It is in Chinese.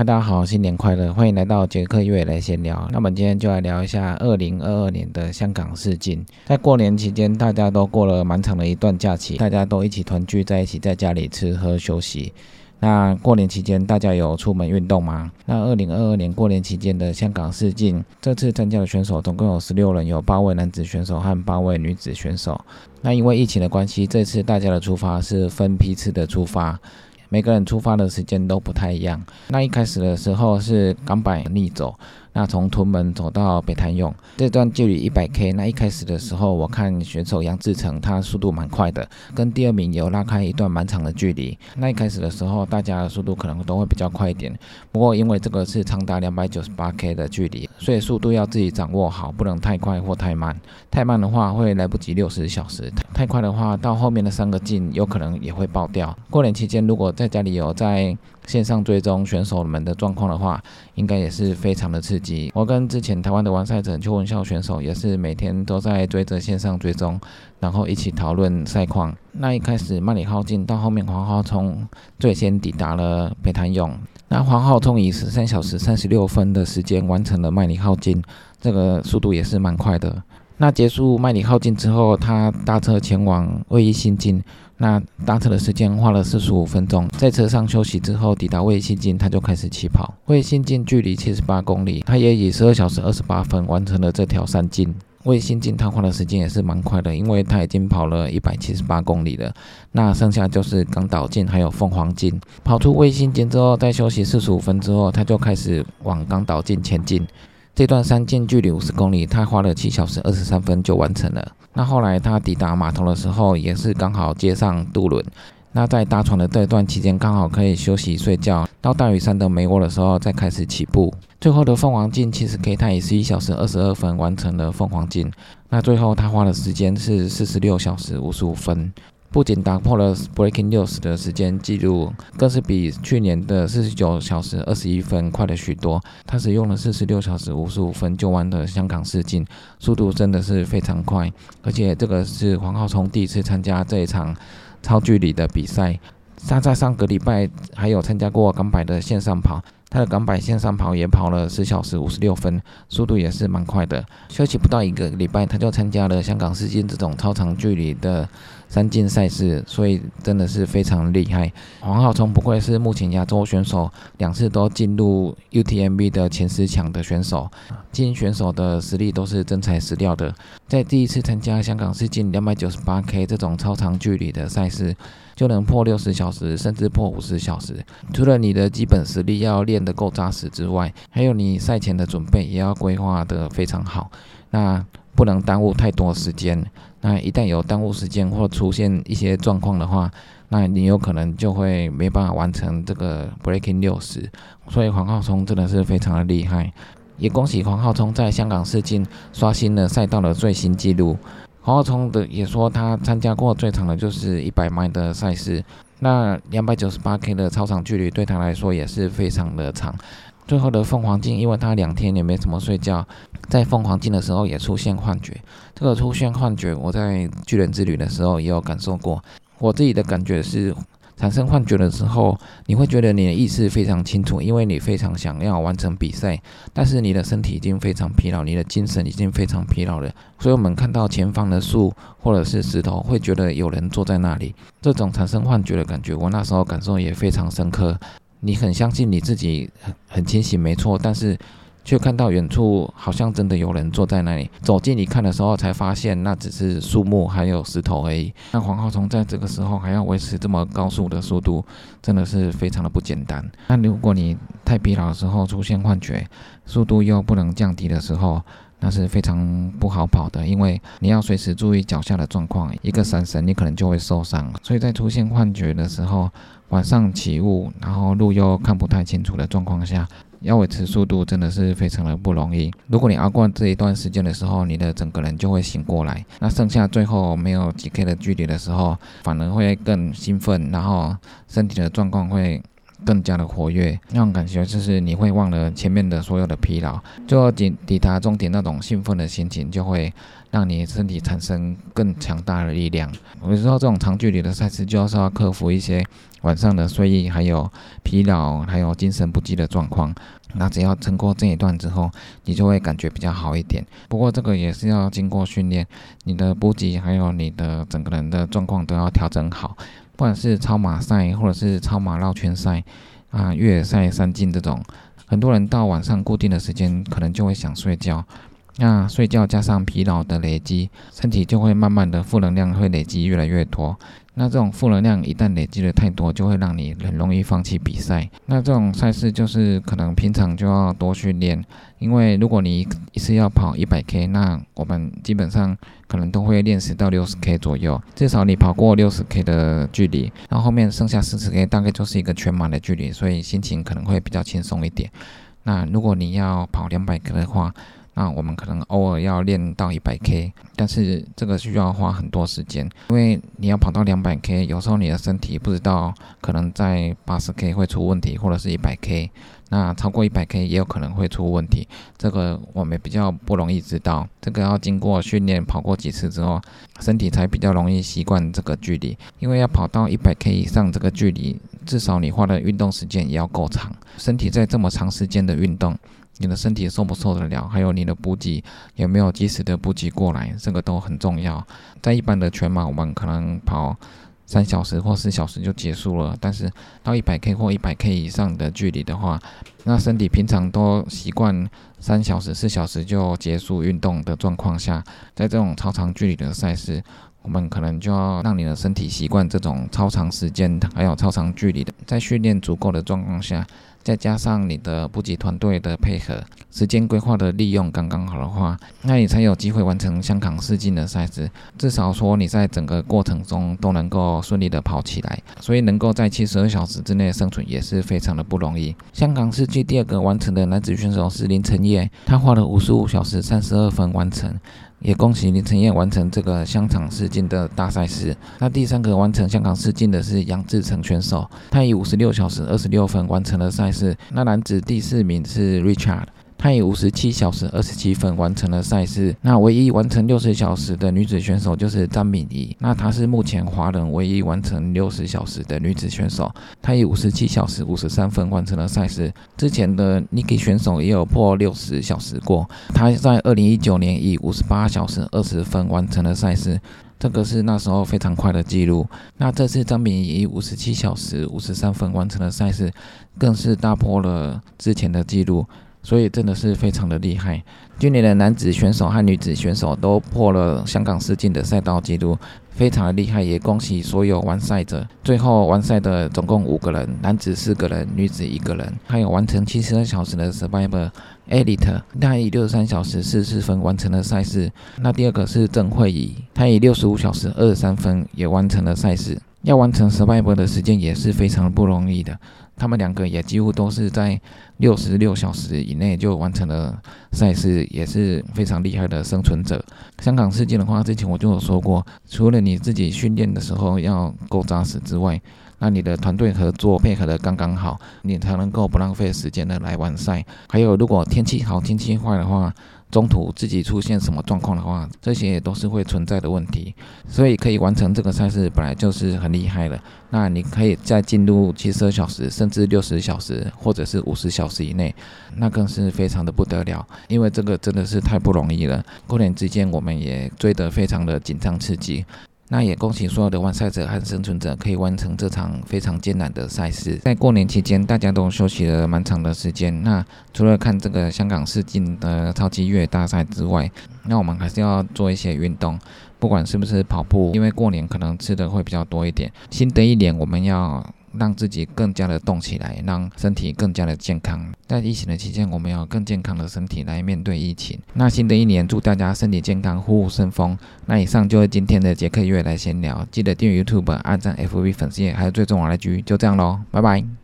大家好，新年快乐！欢迎来到杰克月来闲聊。那么今天就来聊一下二零二二年的香港市境。在过年期间，大家都过了蛮长的一段假期，大家都一起团聚在一起，在家里吃喝休息。那过年期间，大家有出门运动吗？那二零二二年过年期间的香港市境，这次参加的选手总共有十六人，有八位男子选手和八位女子选手。那因为疫情的关系，这次大家的出发是分批次的出发。每个人出发的时间都不太一样。那一开始的时候是港版逆走。那从屯门走到北潭涌这段距离一百 K，那一开始的时候，我看选手杨志成他速度蛮快的，跟第二名有拉开一段蛮长的距离。那一开始的时候，大家的速度可能都会比较快一点。不过因为这个是长达两百九十八 K 的距离，所以速度要自己掌握好，不能太快或太慢。太慢的话会来不及六十小时，太快的话到后面的三个进有可能也会爆掉。过年期间如果在家里有在线上追踪选手们的状况的话，应该也是非常的刺激。我跟之前台湾的完赛者邱文孝选手也是每天都在追着线上追踪，然后一起讨论赛况。那一开始麦里浩进，到后面黄浩聪最先抵达了北潭涌。那黄浩聪以十三小时三十六分的时间完成了麦里浩进，这个速度也是蛮快的。那结束麦里耗尽之后，他搭车前往卫衣新进。那搭车的时间花了四十五分钟，在车上休息之后，抵达卫新境，他就开始起跑。卫新境距离七十八公里，他也以十二小时二十八分完成了这条山径。卫新境他花的时间也是蛮快的，因为他已经跑了一百七十八公里了。那剩下就是港岛境还有凤凰境。跑出卫新境之后，再休息四十五分之后，他就开始往港岛境前进。这段山间距离五十公里，他花了七小时二十三分就完成了。那后来他抵达码头的时候，也是刚好接上渡轮。那在搭船的这段期间，刚好可以休息睡觉。到大屿山的梅窝的时候，再开始起步。最后的凤凰镜其实可以，他以十一小时二十二分完成了凤凰镜。那最后他花的时间是四十六小时五十五分。不仅打破了 Breaking News 的时间记录，更是比去年的四十九小时二十一分快了许多。他使用了四十六小时五十五分就完的香港试镜，速度真的是非常快。而且这个是黄浩聪第一次参加这一场超距离的比赛。他在上个礼拜还有参加过港百的线上跑。他的港百线上跑也跑了十小时五十六分，速度也是蛮快的。休息不到一个礼拜，他就参加了香港世界这种超长距离的三进赛事，所以真的是非常厉害。黄浩聪不愧是目前亚洲选手，两次都进入 UTMB 的前十强的选手，精英选手的实力都是真材实料的。在第一次参加香港世界两百九十八 K 这种超长距离的赛事。就能破六十小时，甚至破五十小时。除了你的基本实力要练得够扎实之外，还有你赛前的准备也要规划得非常好。那不能耽误太多时间。那一旦有耽误时间或出现一些状况的话，那你有可能就会没办法完成这个 breaking 六十。所以黄浩聪真的是非常的厉害，也恭喜黄浩聪在香港试镜刷新了赛道的最新纪录。黄浩聪的也说，他参加过最长的就是一百迈的赛事，那两百九十八 K 的超长距离对他来说也是非常的长。最后的凤凰镜，因为他两天也没怎么睡觉，在凤凰镜的时候也出现幻觉。这个出现幻觉，我在巨人之旅的时候也有感受过。我自己的感觉是。产生幻觉的时候，你会觉得你的意识非常清楚，因为你非常想要完成比赛，但是你的身体已经非常疲劳，你的精神已经非常疲劳了。所以，我们看到前方的树或者是石头，会觉得有人坐在那里。这种产生幻觉的感觉，我那时候感受也非常深刻。你很相信你自己很很清醒，没错，但是。却看到远处好像真的有人坐在那里。走近一看的时候，才发现那只是树木还有石头而已。那黄浩聪在这个时候还要维持这么高速的速度，真的是非常的不简单。那如果你太疲劳的时候出现幻觉，速度又不能降低的时候，那是非常不好跑的，因为你要随时注意脚下的状况，一个闪神你可能就会受伤。所以在出现幻觉的时候，晚上起雾，然后路又看不太清楚的状况下。要维持速度真的是非常的不容易。如果你熬过这一段时间的时候，你的整个人就会醒过来。那剩下最后没有几 K 的距离的时候，反而会更兴奋，然后身体的状况会更加的活跃，那种感觉就是你会忘了前面的所有的疲劳，最后抵抵达终点那种兴奋的心情，就会让你身体产生更强大的力量。有时候这种长距离的赛事，就是要克服一些晚上的睡意，还有疲劳，还有精神不济的状况。那只要撑过这一段之后，你就会感觉比较好一点。不过这个也是要经过训练，你的补给还有你的整个人的状况都要调整好。不管是超马赛或者是超马绕圈赛啊，越野赛、三进这种，很多人到晚上固定的时间可能就会想睡觉。那睡觉加上疲劳的累积，身体就会慢慢的负能量会累积越来越多。那这种负能量一旦累积的太多，就会让你很容易放弃比赛。那这种赛事就是可能平常就要多训练，因为如果你一次要跑一百 K，那我们基本上可能都会练十到六十 K 左右，至少你跑过六十 K 的距离，然后后面剩下四十 K 大概就是一个全马的距离，所以心情可能会比较轻松一点。那如果你要跑两百 K 的话，那我们可能偶尔要练到一百 K，但是这个需要花很多时间，因为你要跑到两百 K，有时候你的身体不知道可能在八十 K 会出问题，或者是一百 K，那超过一百 K 也有可能会出问题，这个我们比较不容易知道，这个要经过训练跑过几次之后，身体才比较容易习惯这个距离，因为要跑到一百 K 以上这个距离，至少你花的运动时间也要够长，身体在这么长时间的运动。你的身体受不受得了？还有你的补给有没有及时的补给过来？这个都很重要。在一般的全马，我们可能跑三小时或四小时就结束了。但是到一百 K 或一百 K 以上的距离的话，那身体平常都习惯三小时、四小时就结束运动的状况下，在这种超长距离的赛事，我们可能就要让你的身体习惯这种超长时间还有超长距离的，在训练足够的状况下。再加上你的补给团队的配合，时间规划的利用刚刚好的话，那你才有机会完成香港世锦的赛事。至少说你在整个过程中都能够顺利的跑起来，所以能够在七十二小时之内生存也是非常的不容易。香港世纪第二个完成的男子选手是林晨烨，他花了五十五小时三十二分完成。也恭喜林晨燕完成这个香港世锦的大赛事。那第三个完成香港世锦的是杨志成选手，他以五十六小时二十六分完成了赛事。那男子第四名是 Richard。她以五十七小时二十七分完成了赛事。那唯一完成六十小时的女子选手就是张敏仪。那她是目前华人唯一完成六十小时的女子选手。她以五十七小时五十三分完成了赛事。之前的 Niki 选手也有破六十小时过。她在二零一九年以五十八小时二十分完成了赛事，这个是那时候非常快的记录。那这次张敏仪以五十七小时五十三分完成了赛事，更是打破了之前的记录。所以真的是非常的厉害，今年的男子选手和女子选手都破了香港世锦的赛道纪录，非常的厉害，也恭喜所有完赛者。最后完赛的总共五个人，男子四个人，女子一个人，还有完成七十二小时的 Survivor Elite，他以六十三小时四十分完成了赛事。那第二个是郑慧仪，她以六十五小时二十三分也完成了赛事。要完成 Survivor 的时间也是非常不容易的。他们两个也几乎都是在六十六小时以内就完成了赛事，也是非常厉害的生存者。香港事件的话，之前我就有说过，除了你自己训练的时候要够扎实之外，那你的团队合作配合的刚刚好，你才能够不浪费时间的来完赛。还有，如果天气好、天气坏的话，中途自己出现什么状况的话，这些也都是会存在的问题。所以可以完成这个赛事，本来就是很厉害了。那你可以再进入七十二小时，甚至六十小时，或者是五十小时以内，那更是非常的不得了。因为这个真的是太不容易了。过年之间，我们也追得非常的紧张刺激。那也恭喜所有的完赛者和生存者可以完成这场非常艰难的赛事。在过年期间，大家都休息了蛮长的时间。那除了看这个香港世锦的超级越野大赛之外，那我们还是要做一些运动，不管是不是跑步，因为过年可能吃的会比较多一点。新的一年，我们要。让自己更加的动起来，让身体更加的健康。在疫情的期间，我们要更健康的身体来面对疫情。那新的一年，祝大家身体健康，呼呼生风。那以上就是今天的杰克月来闲聊，记得订阅 YouTube、按赞 FB 粉丝页，还有最重要的句，就这样喽，拜拜。